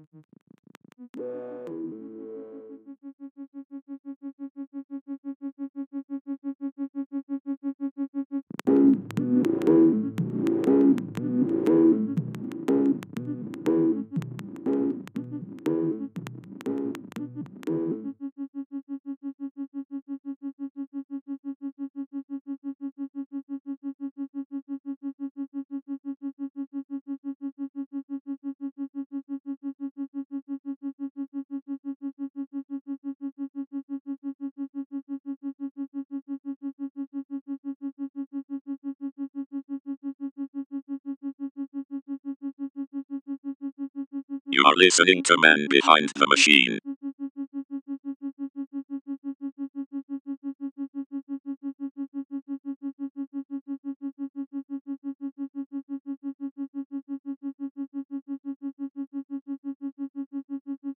Thank you. listening to Man Behind the Machine.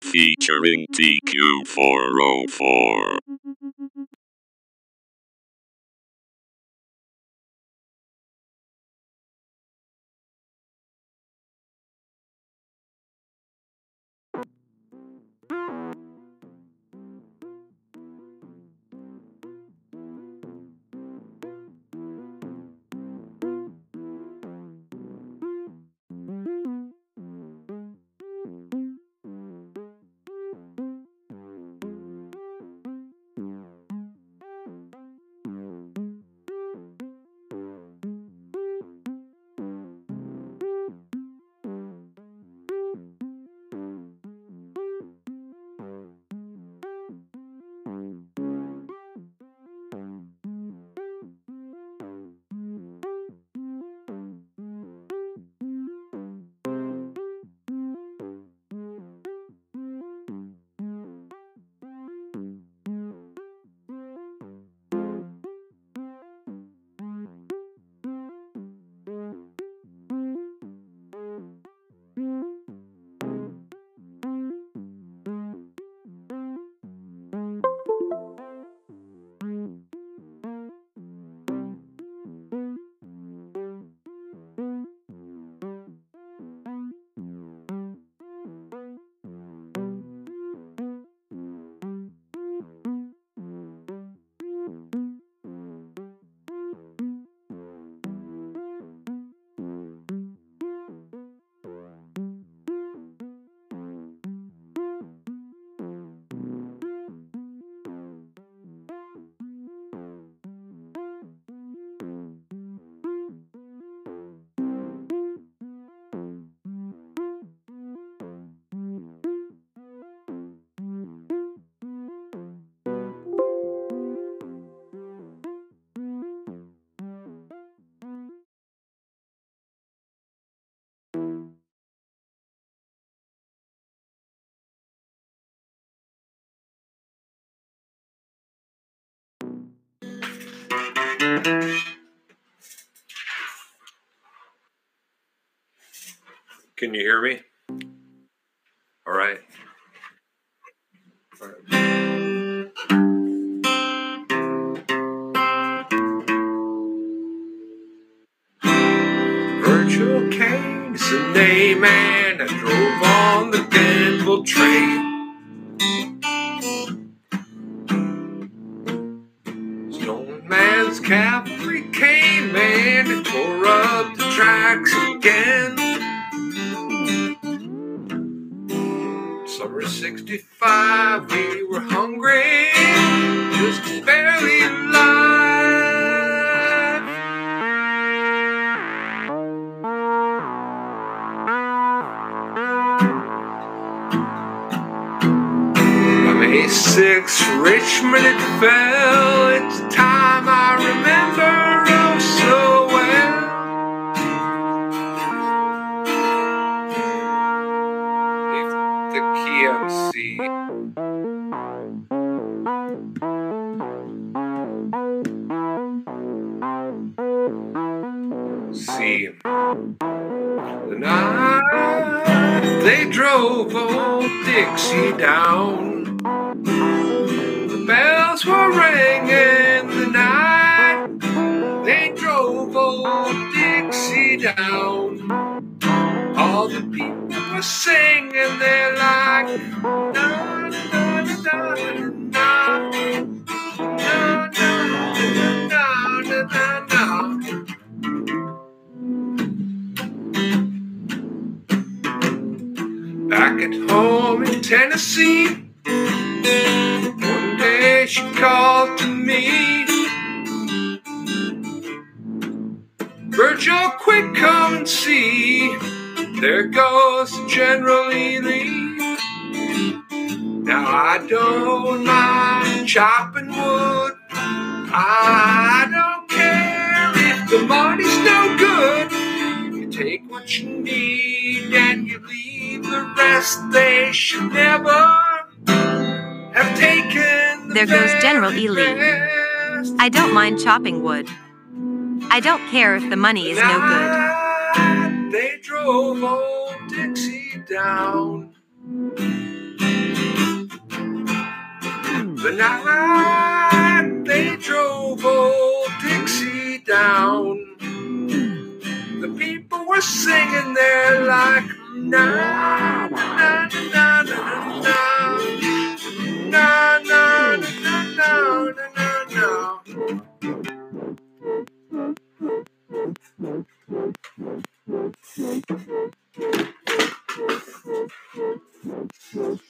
Featuring TQ404. Can you hear me? All right. All right. Virtual is the name, and I drove on the Danville train. life. generally lean. I don't mind chopping wood. I don't care if the money is no good. They drove old Dixie down. The night they drove old Dixie down. The people were singing there like na na na na na na na na no, no, no, no.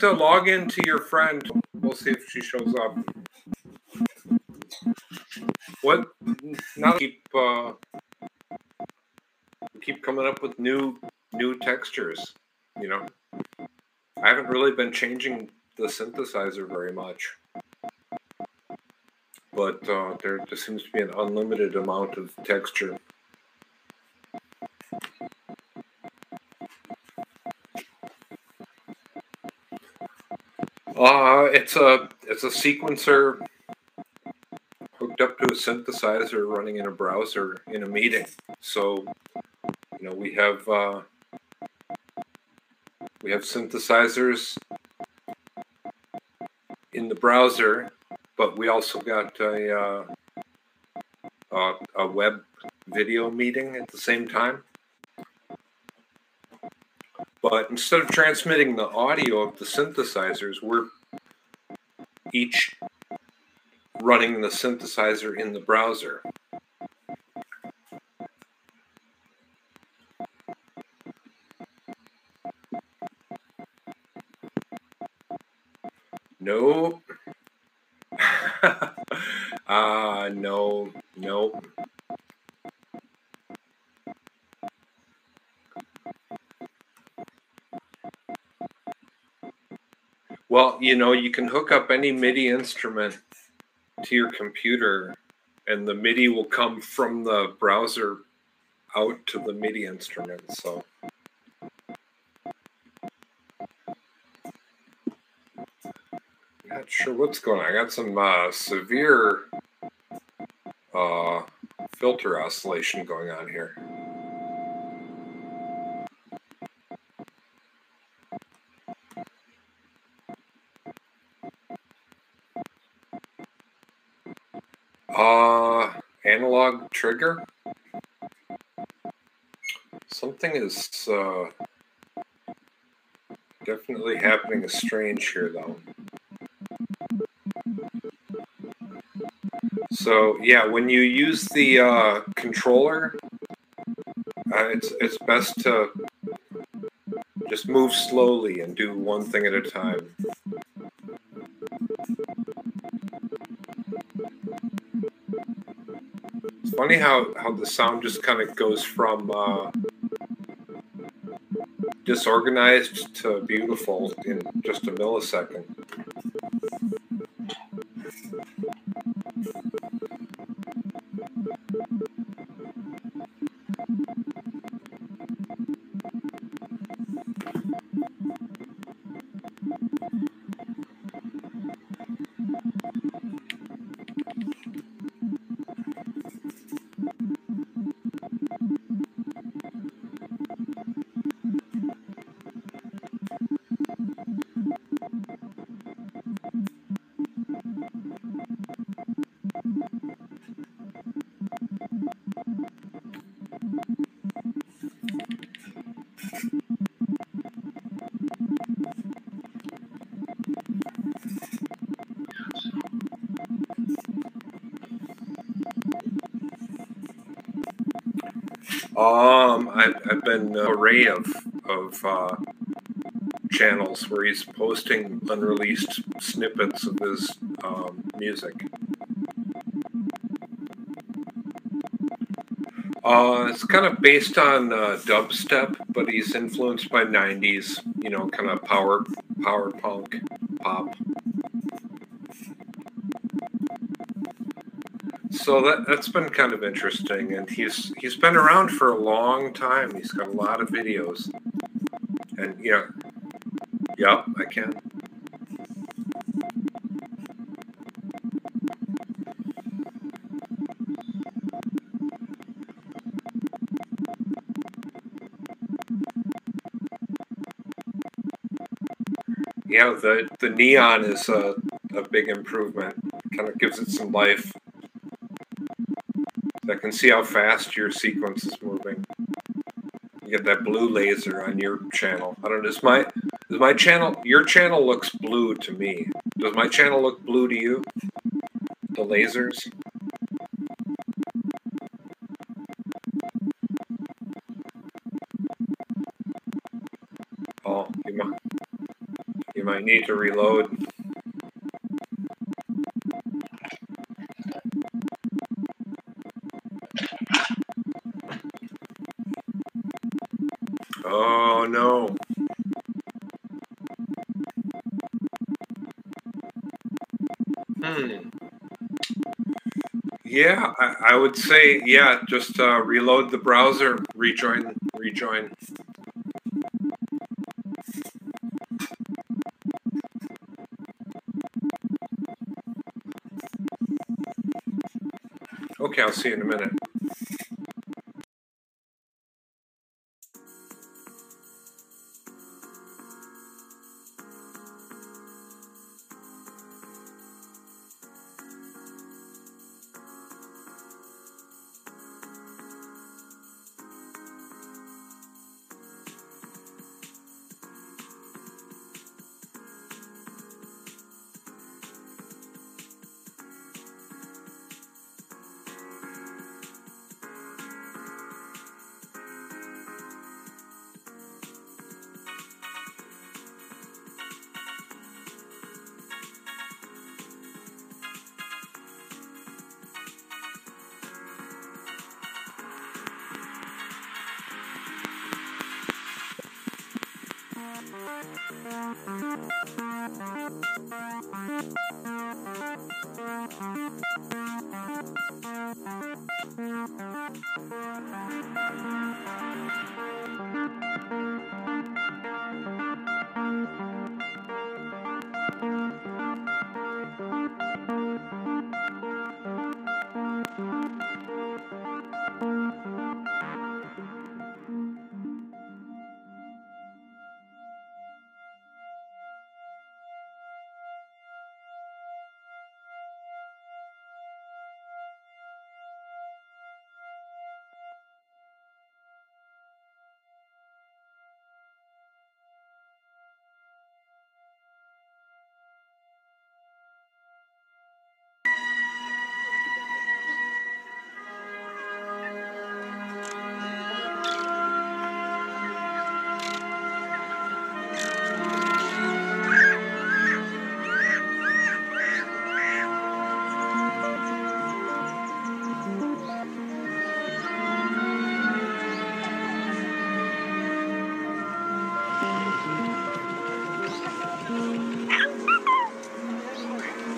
So I sent a login to your friend. We'll see if she shows up. What? Now keep uh, keep coming up with new new textures. You know, I haven't really been changing the synthesizer very much, but uh, there just seems to be an unlimited amount of texture. Uh, it's a it's a sequencer hooked up to a synthesizer running in a browser in a meeting. So, you know, we have uh, we have synthesizers in the browser, but we also got a uh, a, a web video meeting at the same time. But instead of transmitting the audio of the synthesizers, we're each running the synthesizer in the browser. You know, you can hook up any MIDI instrument to your computer, and the MIDI will come from the browser out to the MIDI instrument. So. Not sure what's going on. I got some uh, severe uh, filter oscillation going on here. Uh, analog trigger. Something is uh, definitely happening strange here, though. So yeah, when you use the uh, controller, uh, it's it's best to just move slowly and do one thing at a time. Funny how, how the sound just kind of goes from uh, disorganized to beautiful in just a millisecond. I've, been an array of of uh, channels where he's posting unreleased snippets of his um, music. Uh, it's kind of based on uh, dubstep, but he's influenced by '90s, you know, kind of power power punk pop. So that that's been kind of interesting, and he's he's been around for a long time. He's got a lot of videos, and yeah, yeah I can. Yeah, the the neon is a, a big improvement. Kind of gives it some life. I can see how fast your sequence is moving. You get that blue laser on your channel. I don't know. Does my does my channel your channel looks blue to me? Does my channel look blue to you? The lasers? Oh, you might you might need to reload. Yeah, I, I would say yeah. Just uh, reload the browser, rejoin, rejoin. Okay, I'll see you in a minute.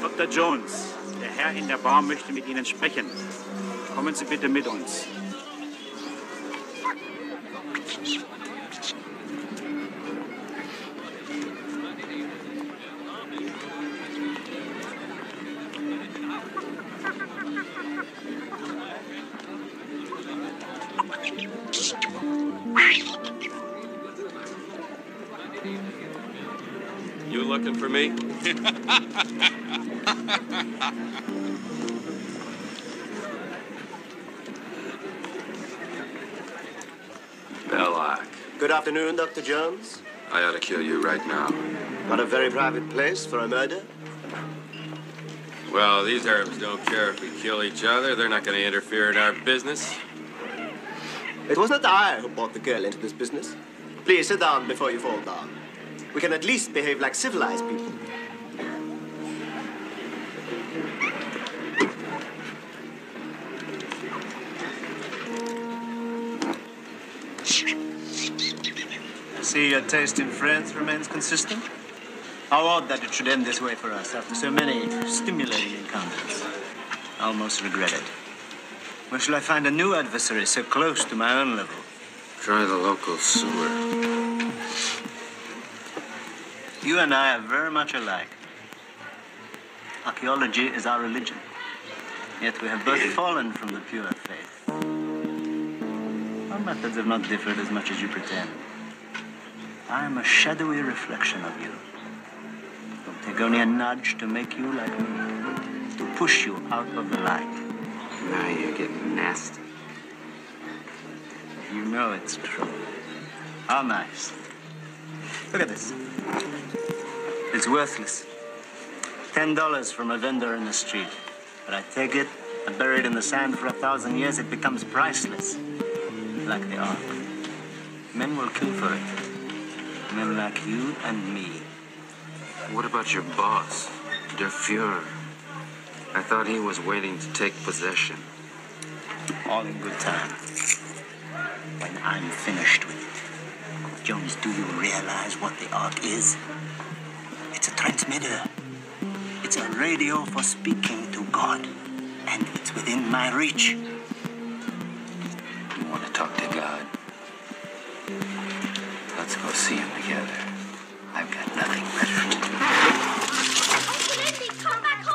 Dr. Jones, der Herr in der Bar möchte mit Ihnen sprechen. Kommen Sie bitte mit uns. Good afternoon, Dr. Jones. I ought to kill you right now. Not a very private place for a murder. Well, these Arabs don't care if we kill each other. They're not going to interfere in our business. It was not I who brought the girl into this business. Please sit down before you fall down. We can at least behave like civilized people. See, your taste in France remains consistent? How odd that it should end this way for us after so many stimulating encounters. I almost regret it. Where shall I find a new adversary so close to my own level? Try the local sewer. You and I are very much alike. Archaeology is our religion. Yet we have both fallen from the pure faith. Our methods have not differed as much as you pretend. I am a shadowy reflection of you. It'll take only a nudge to make you like me, to push you out of the light. Now you're getting nasty. You know it's true. How nice. Look at this. It's worthless. Ten dollars from a vendor in the street. But I take it and bury it in the sand for a thousand years, it becomes priceless. Like the Ark. Men will kill for it. Men like you and me. What about your boss, Der Fuhrer? I thought he was waiting to take possession. All in good time. When I'm finished with it. Jones, do you realize what the Ark is? It's a transmitter. It's a radio for speaking to God. And it's within my reach. You want to talk to God? Let's go see him together. I've got nothing better to do. Come back home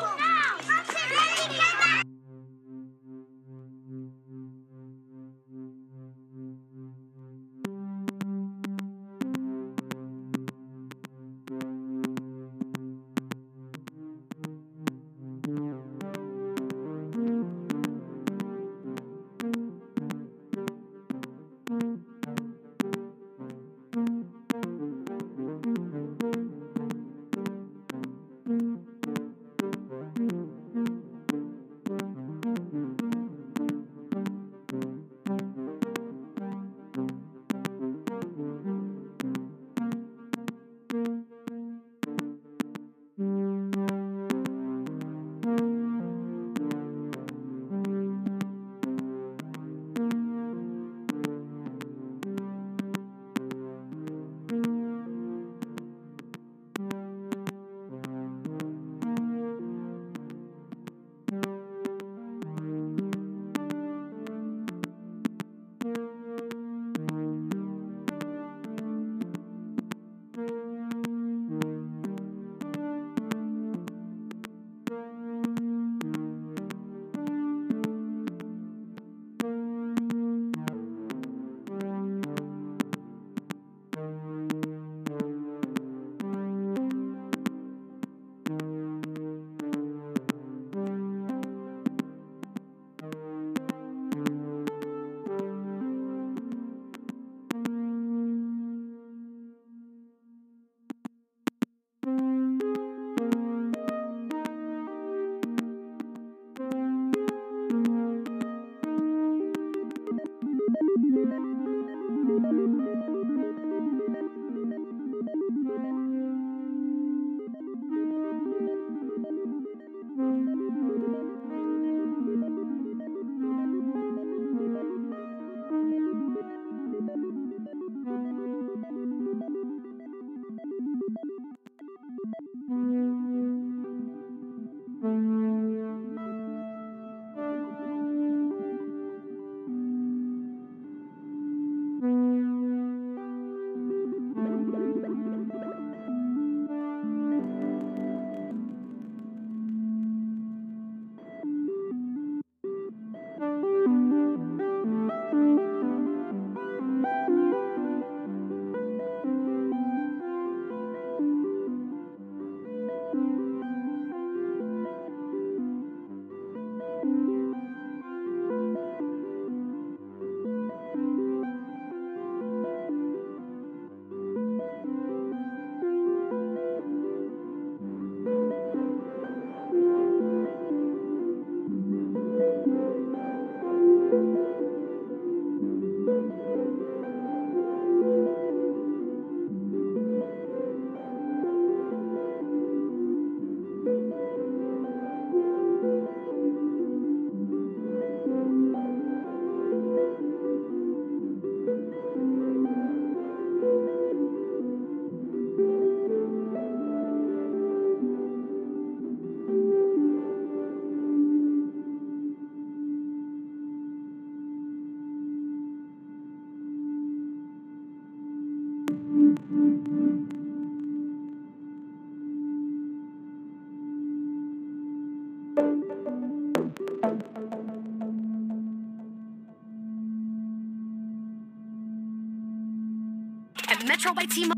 Metro by T-Mobile.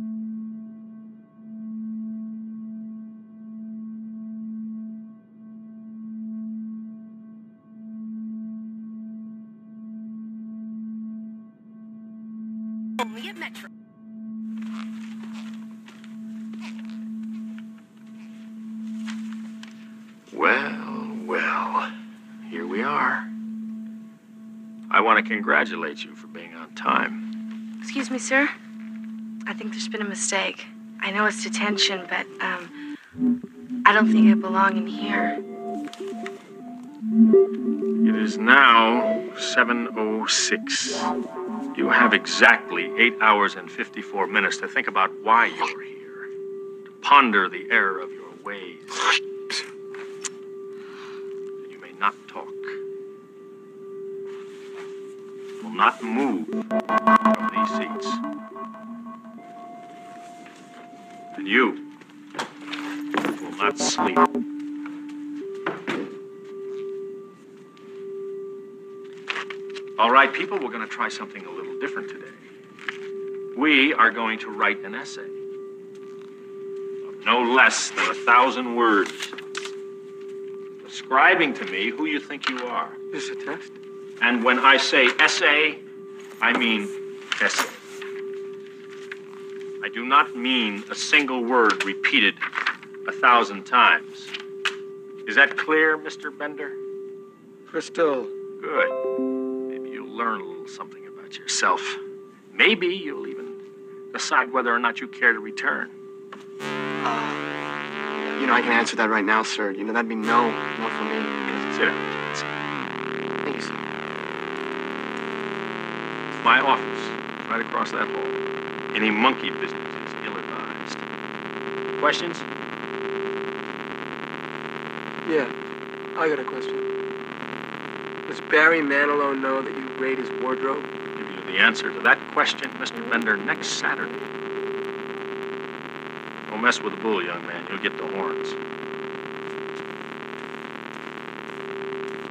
Only at Metro. Well, well, here we are. I want to congratulate you for being on time. Excuse me, sir. I think there's been a mistake. I know it's detention, but um, I don't think I belong in here. It is now 7.06. You have exactly 8 hours and 54 minutes to think about why you're here, to ponder the error of your ways. And you may not talk. you Will not move from these seats. And you will not sleep. All right, people, we're going to try something a little different today. We are going to write an essay of no less than a thousand words, describing to me who you think you are. Is this a test? And when I say essay, I mean essay. I do not mean a single word repeated a thousand times. Is that clear, Mr. Bender? Crystal. Good. Maybe you'll learn a little something about yourself. Maybe you'll even decide whether or not you care to return. Uh, you know, I can answer that right now, sir. You know, that'd be no, no for me. Sit down. Sit down. Thank you, sir. My office, right across that hall. Any monkey business is ill-advised. Questions? Yeah, I got a question. Does Barry Manilow know that you raid his wardrobe? I'll give you the answer to that question, Mr. Bender, next Saturday. Don't mess with the bull, young man. You'll get the horns.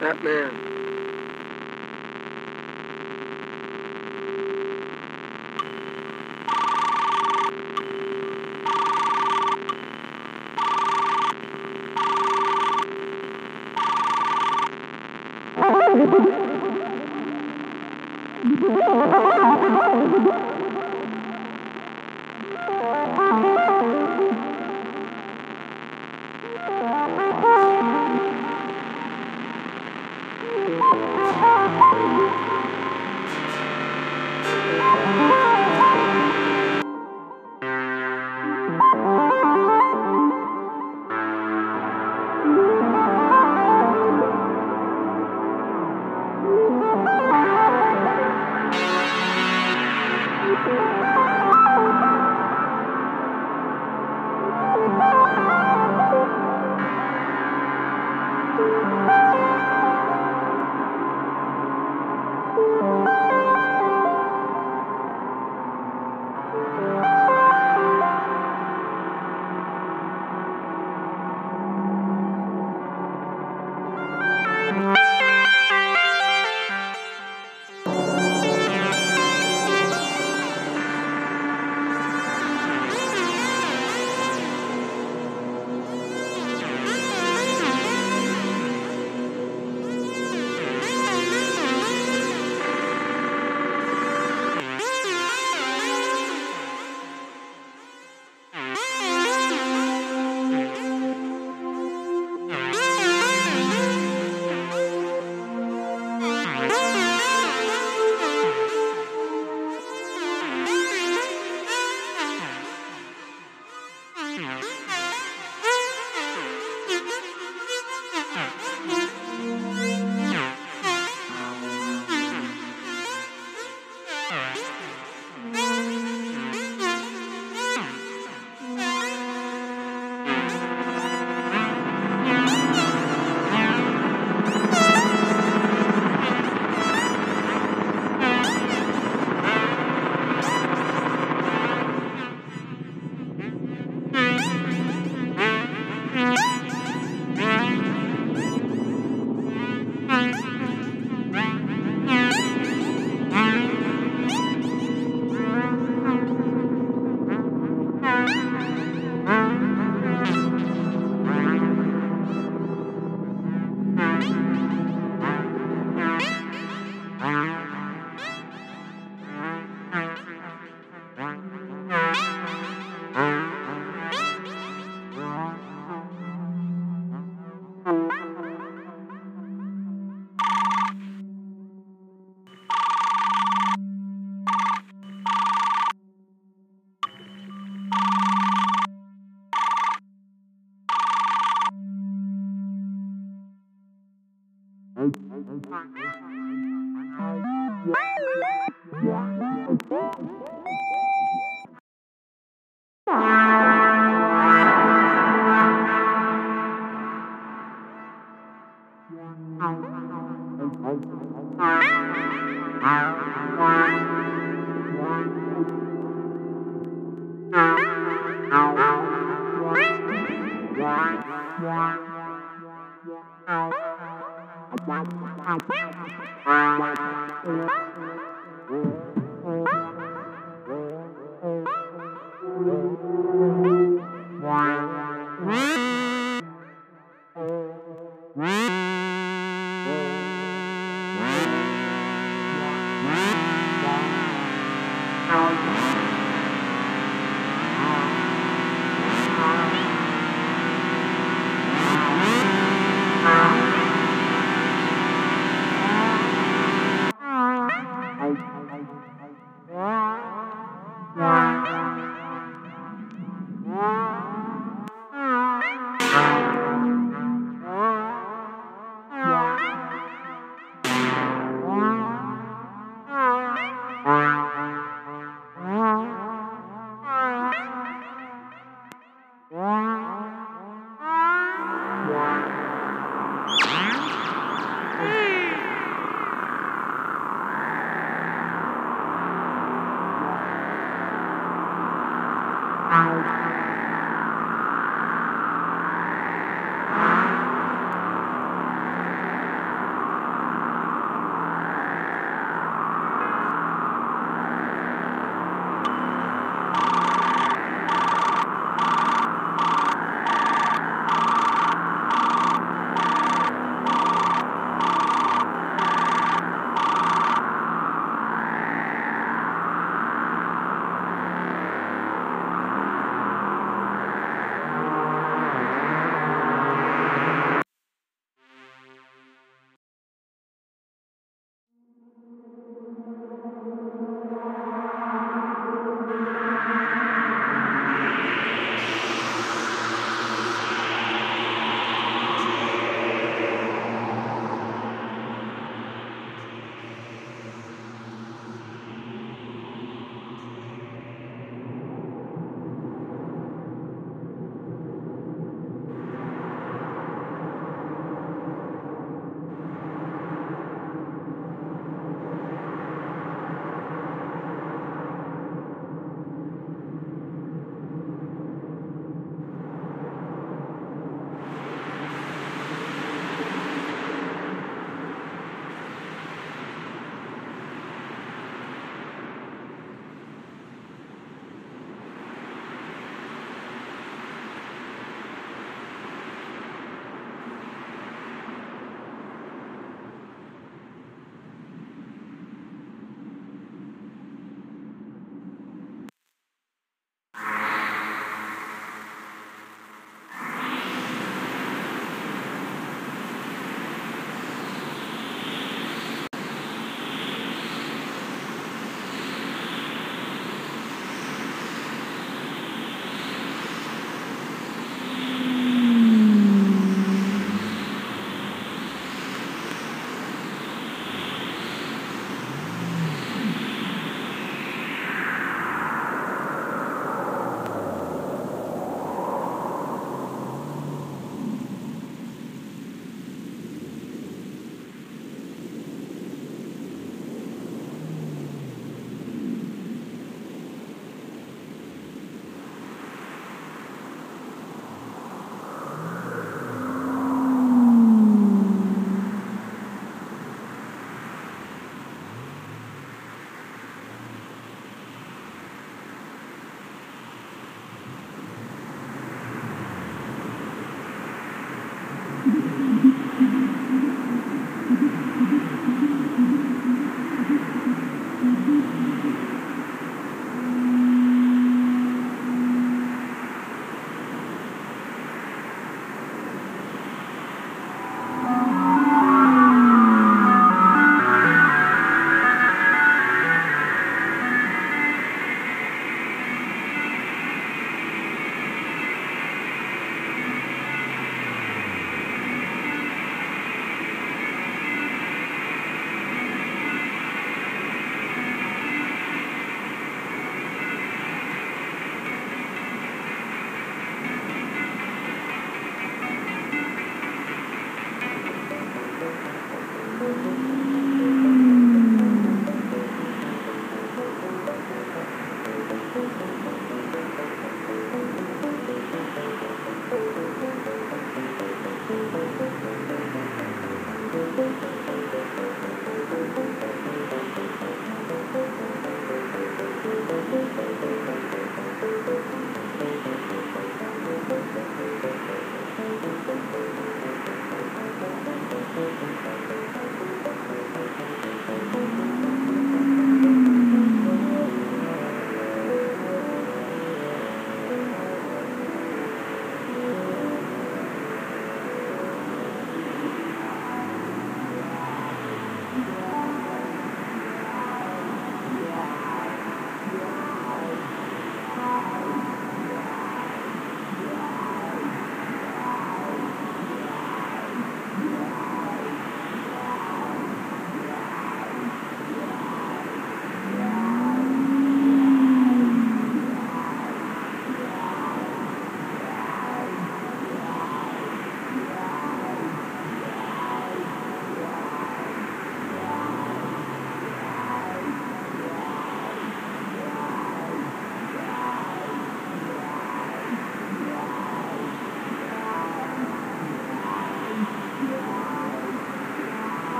That man.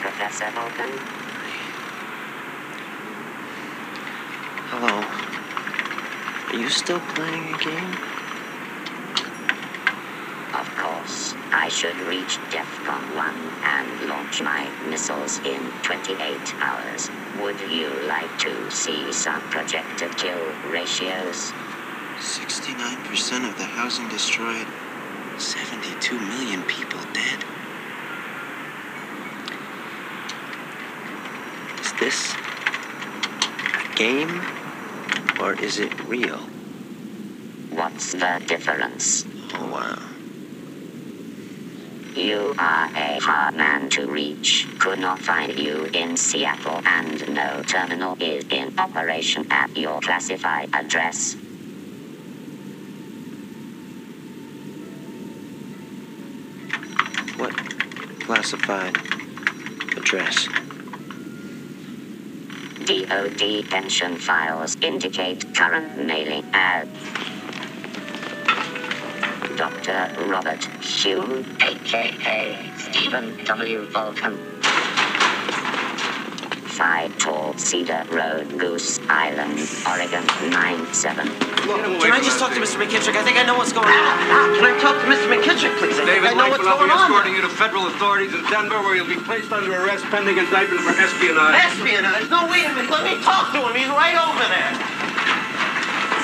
Professor Falken. Hello. Are you still playing a game? Of course, I should reach DEFCON 1 and launch my missiles in 28 hours. Would you like to see some projected kill ratios? 69% of the housing destroyed. 72 million people dead. Is this a game or is it real? What's the difference? Oh, wow. You are a hard man to reach. Could not find you in Seattle, and no terminal is in operation at your classified address. What classified address? DOD pension files indicate current mailing at Dr. Robert Hume, aka Stephen W. Falken. 5 Tall Cedar Road, Goose Island, Oregon 97. Can I just talk to Mr. McKittrick? I think I know what's going on. Ah, ah, can I talk to Mr. McKittrick, please? I think David I know Lake what's will be going on. escorting you to federal authorities in Denver, where you'll be placed under arrest pending indictment for espionage. Espionage? No, wait a minute. Let me talk to him. He's right over there.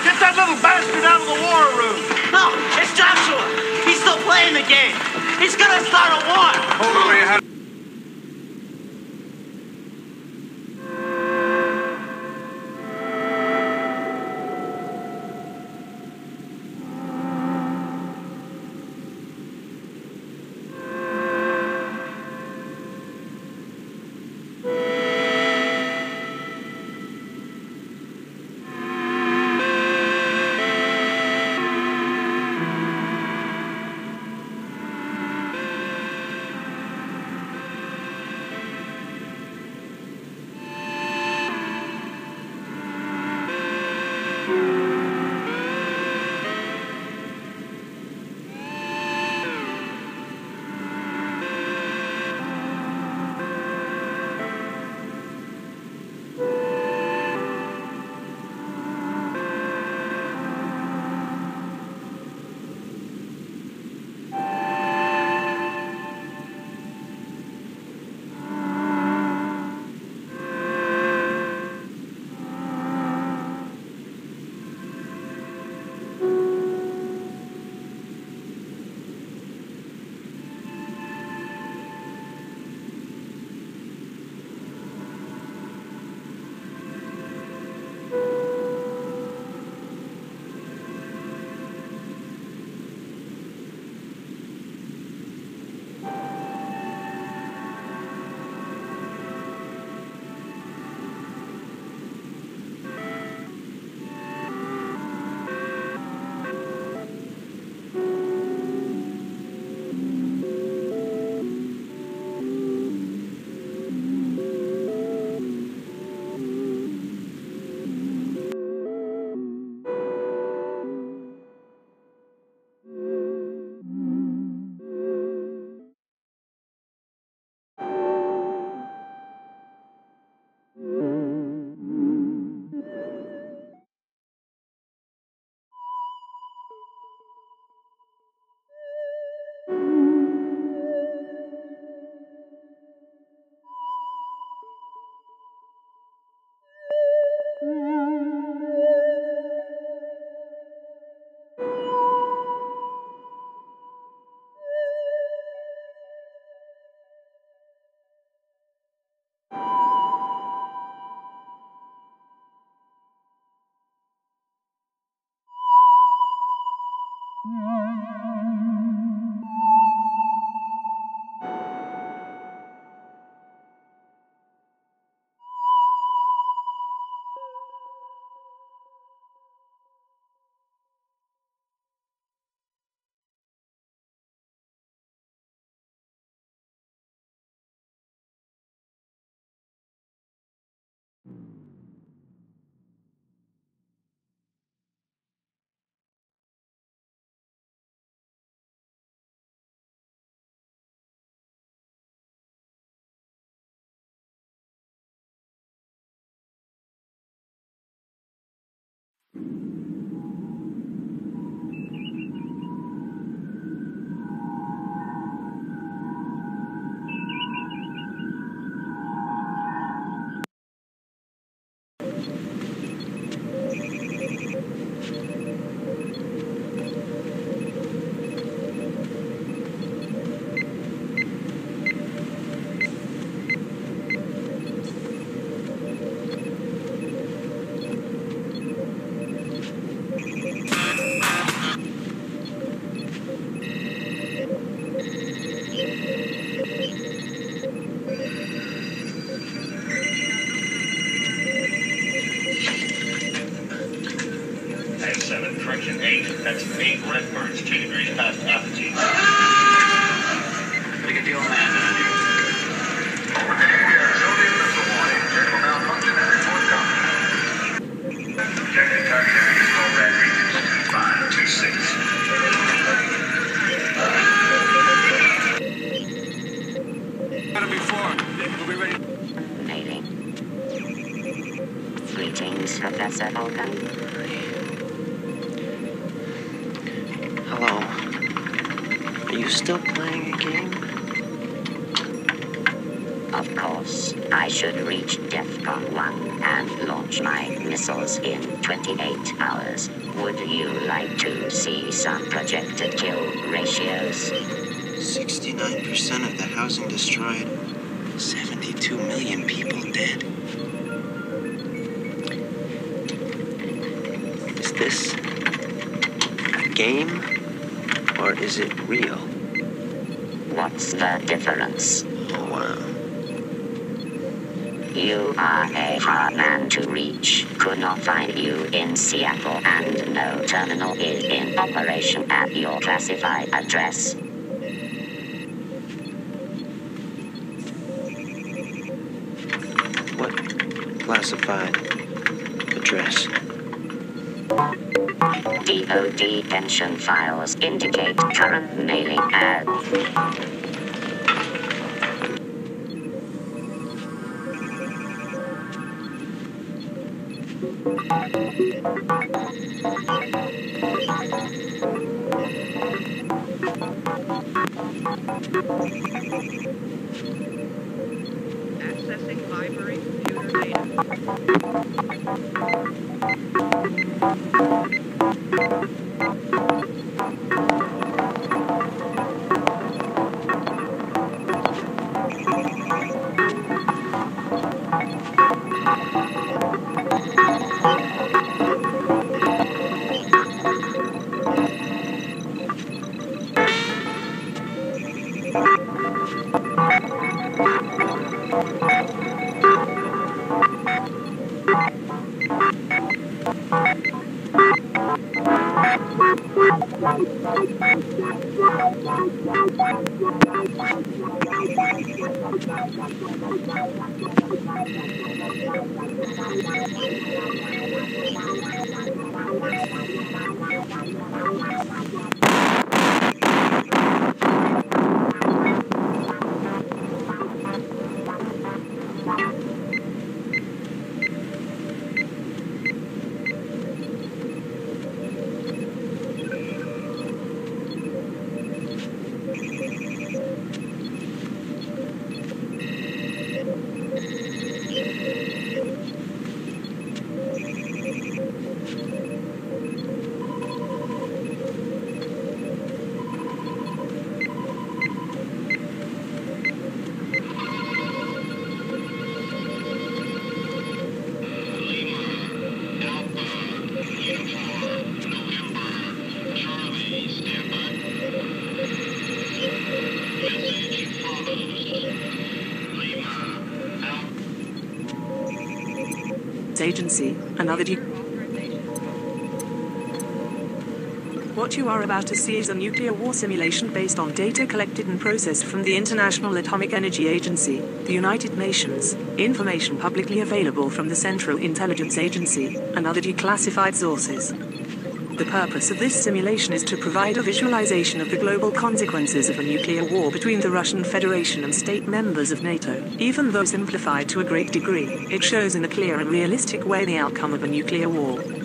Get that little bastard out of the war room! No, it's Joshua. He's still playing the game. He's gonna start a war. Hold over うん。You still playing a game? Of course, I should reach DEFCON 1 and launch my missiles in 28 hours. Would you like to see some projected kill ratios? 69% of the housing destroyed. 72 million people dead. Is this a game or is it real? What's the difference? Oh, wow. You are a hard man to reach. Could not find you in Seattle, and no terminal is in operation at your classified address. What classified DOD pension files indicate current mailing ad. Accessing What you are about to see is a nuclear war simulation based on data collected and processed from the International Atomic Energy Agency, the United Nations, information publicly available from the Central Intelligence Agency, and other declassified sources. The purpose of this simulation is to provide a visualization of the global consequences of a nuclear war between the Russian Federation and state members of NATO. Even though simplified to a great degree, it shows in a clear and realistic way the outcome of a nuclear war.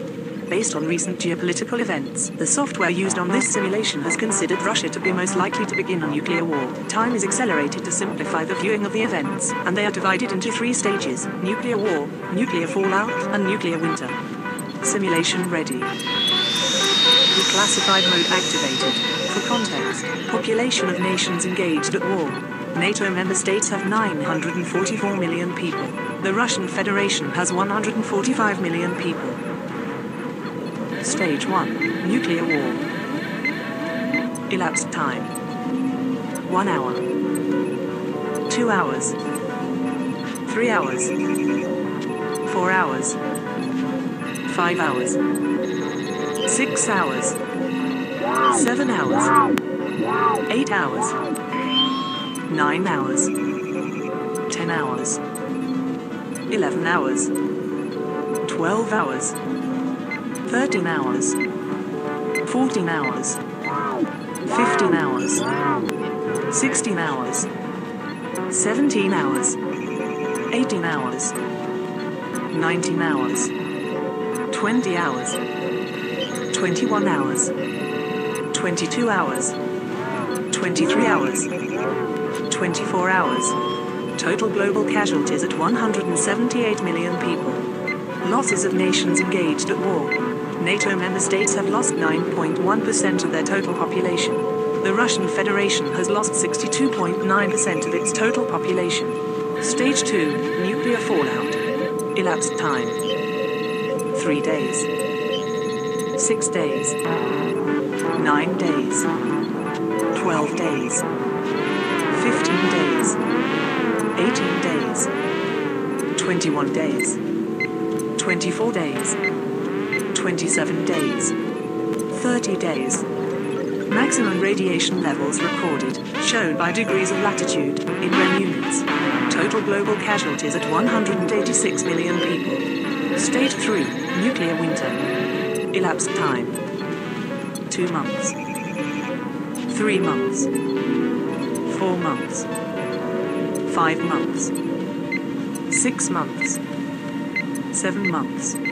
Based on recent geopolitical events, the software used on this simulation has considered Russia to be most likely to begin a nuclear war. Time is accelerated to simplify the viewing of the events, and they are divided into three stages nuclear war, nuclear fallout, and nuclear winter. Simulation ready. Declassified mode activated. For context, population of nations engaged at war. NATO member states have 944 million people. The Russian Federation has 145 million people. Stage 1 Nuclear War. Elapsed time 1 hour. 2 hours. 3 hours. 4 hours. 5 hours. 6 hours. 7 hours. 8 hours. 9 hours. 10 hours. 11 hours. 12 hours. 13 hours. 14 hours. 15 hours. 16 hours. 17 hours. 18 hours. 19 hours. 20 hours. 21 hours. 22 hours. 23 hours. 24 hours. Total global casualties at 178 million people. Losses of nations engaged at war. NATO member states have lost 9.1% of their total population. The Russian Federation has lost 62.9% of its total population. Stage 2 Nuclear fallout. Elapsed time 3 days. 6 days. 9 days. 12 days. 15 days. 18 days. 21 days. 24 days. 27 days. 30 days. Maximum radiation levels recorded, shown by degrees of latitude, in REM units. Total global casualties at 186 million people. Stage 3 Nuclear winter. Elapsed time 2 months. 3 months. 4 months. 5 months. 6 months. 7 months.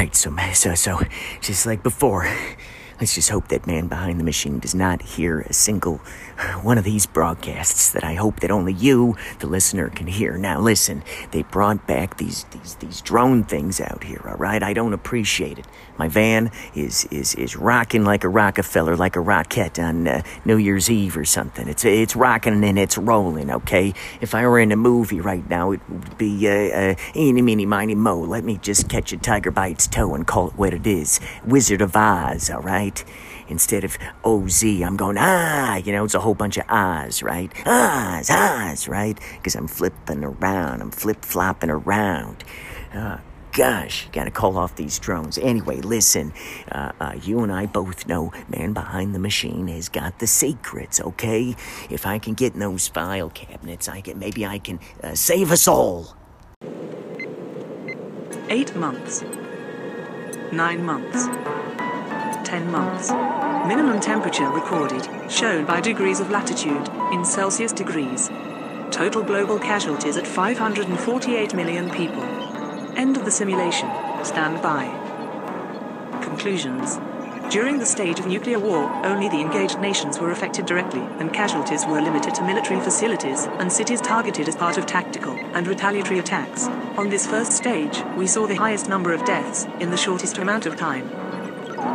Right. So, so, so, just like before, let's just hope that man behind the machine does not hear a single one of these broadcasts that I hope that only you, the listener, can hear. Now, listen, they brought back these these these drone things out here. All right, I don't appreciate it. My van is is is rocking like a Rockefeller, like a rocket on uh, New Year's Eve or something. It's it's rocking and it's rolling. Okay, if I were in a movie right now, it would be uh, uh, eeny, meeny, miny, mo. Let me just catch a tiger by its toe and call it what it is. Wizard of Oz. All right. Instead of OZ, I'm going, ah, you know, it's a whole bunch of ahs, right? Ahs, ahs, right? Because I'm flipping around, I'm flip flopping around. Uh, gosh, gotta call off these drones. Anyway, listen, uh, uh, you and I both know man behind the machine has got the secrets, okay? If I can get in those file cabinets, I can, maybe I can uh, save us all. Eight months. Nine months. Ten months. Minimum temperature recorded, shown by degrees of latitude, in Celsius degrees. Total global casualties at 548 million people. End of the simulation. Stand by. Conclusions. During the stage of nuclear war, only the engaged nations were affected directly, and casualties were limited to military facilities and cities targeted as part of tactical and retaliatory attacks. On this first stage, we saw the highest number of deaths in the shortest amount of time.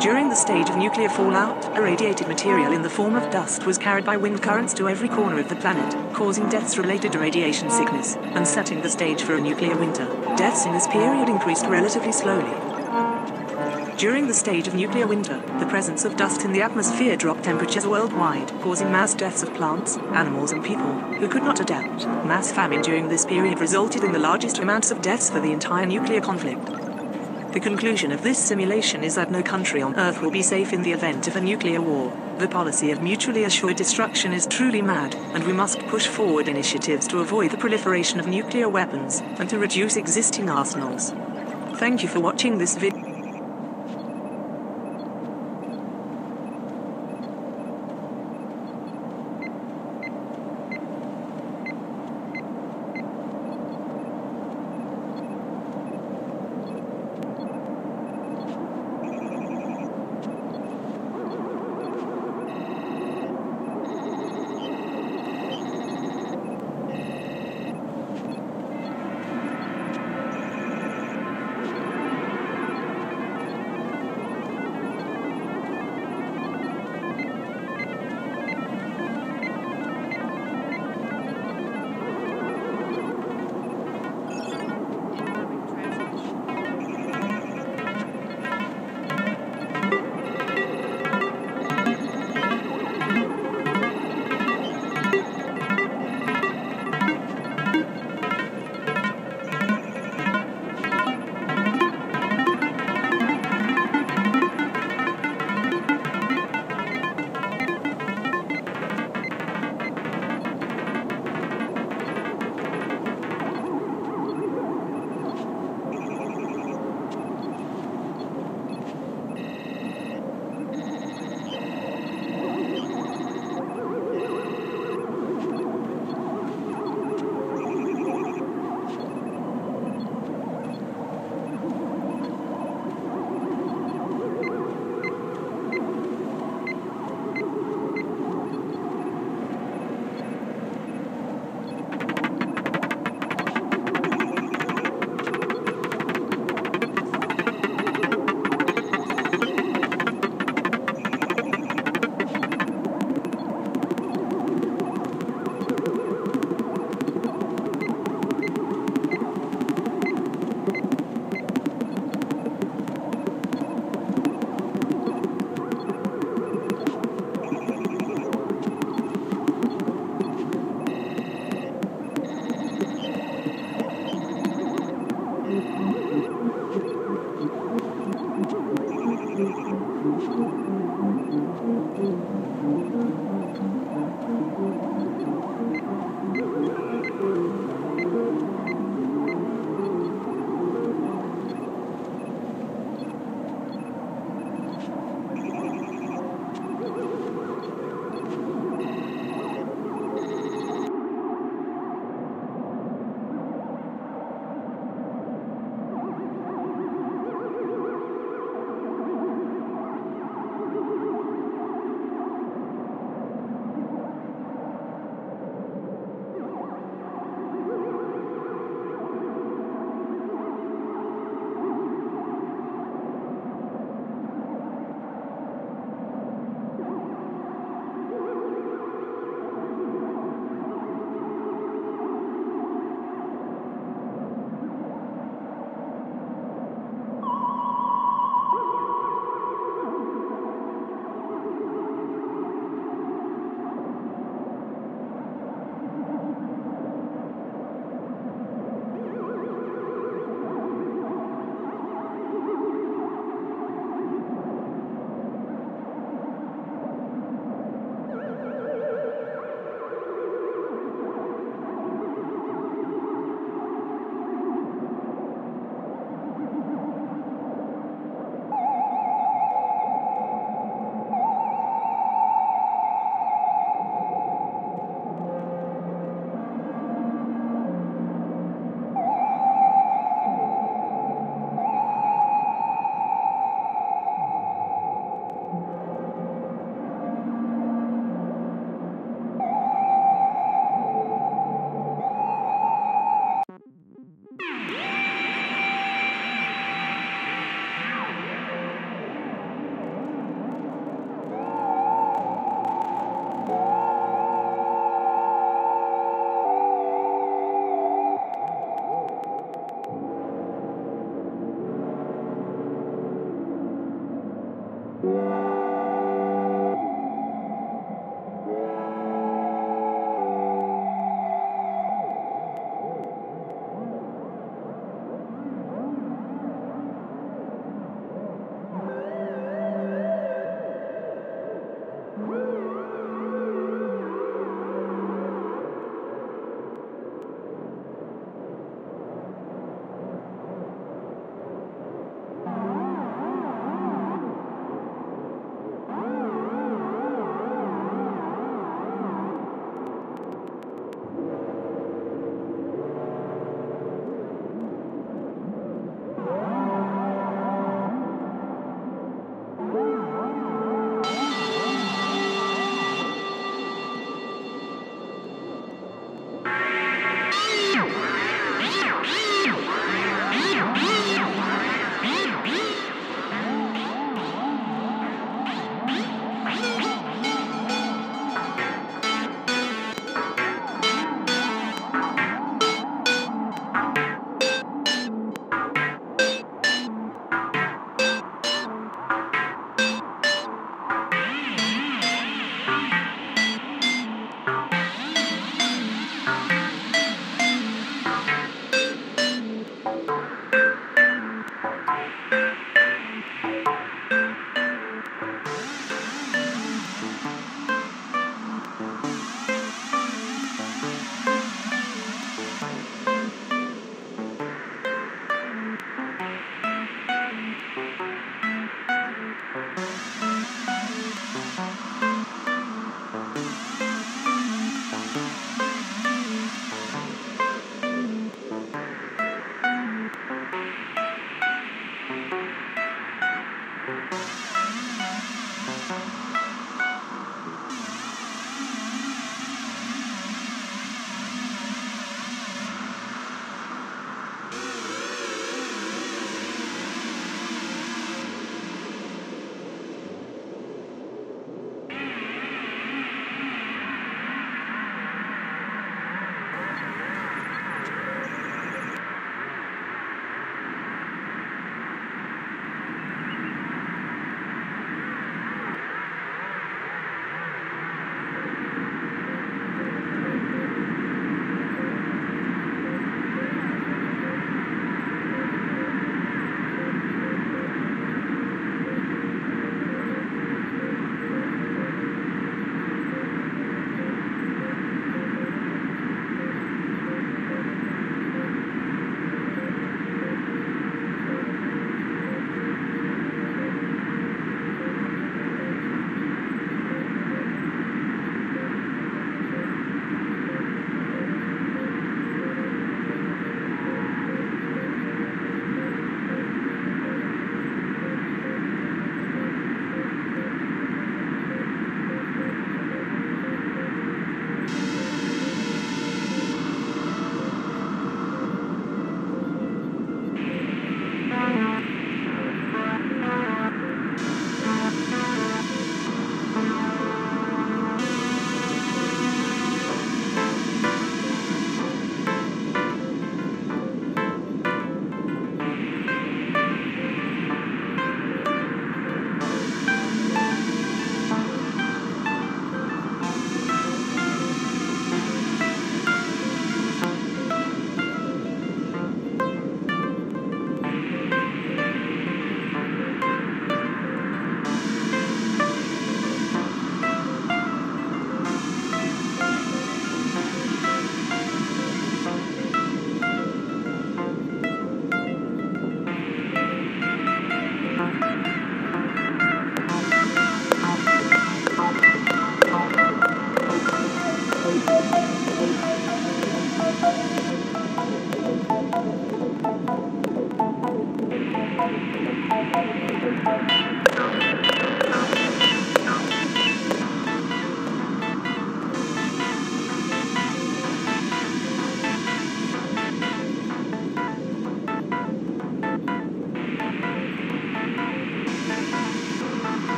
During the stage of nuclear fallout, irradiated material in the form of dust was carried by wind currents to every corner of the planet, causing deaths related to radiation sickness, and setting the stage for a nuclear winter. Deaths in this period increased relatively slowly. During the stage of nuclear winter, the presence of dust in the atmosphere dropped temperatures worldwide, causing mass deaths of plants, animals, and people who could not adapt. Mass famine during this period resulted in the largest amounts of deaths for the entire nuclear conflict. The conclusion of this simulation is that no country on Earth will be safe in the event of a nuclear war. The policy of mutually assured destruction is truly mad, and we must push forward initiatives to avoid the proliferation of nuclear weapons and to reduce existing arsenals. Thank you for watching this video.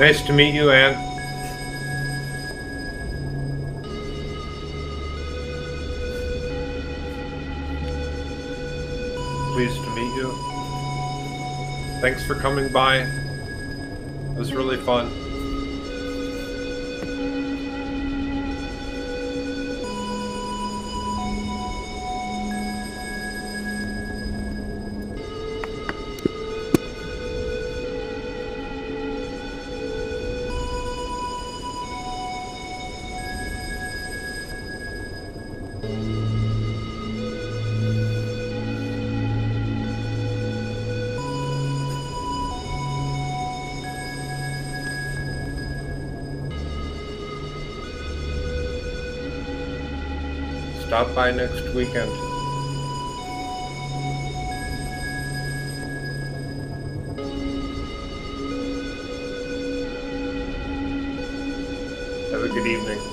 Nice to meet you, Anne. Pleased to meet you. Thanks for coming by. It was really fun. Stop by next weekend. Have a good evening.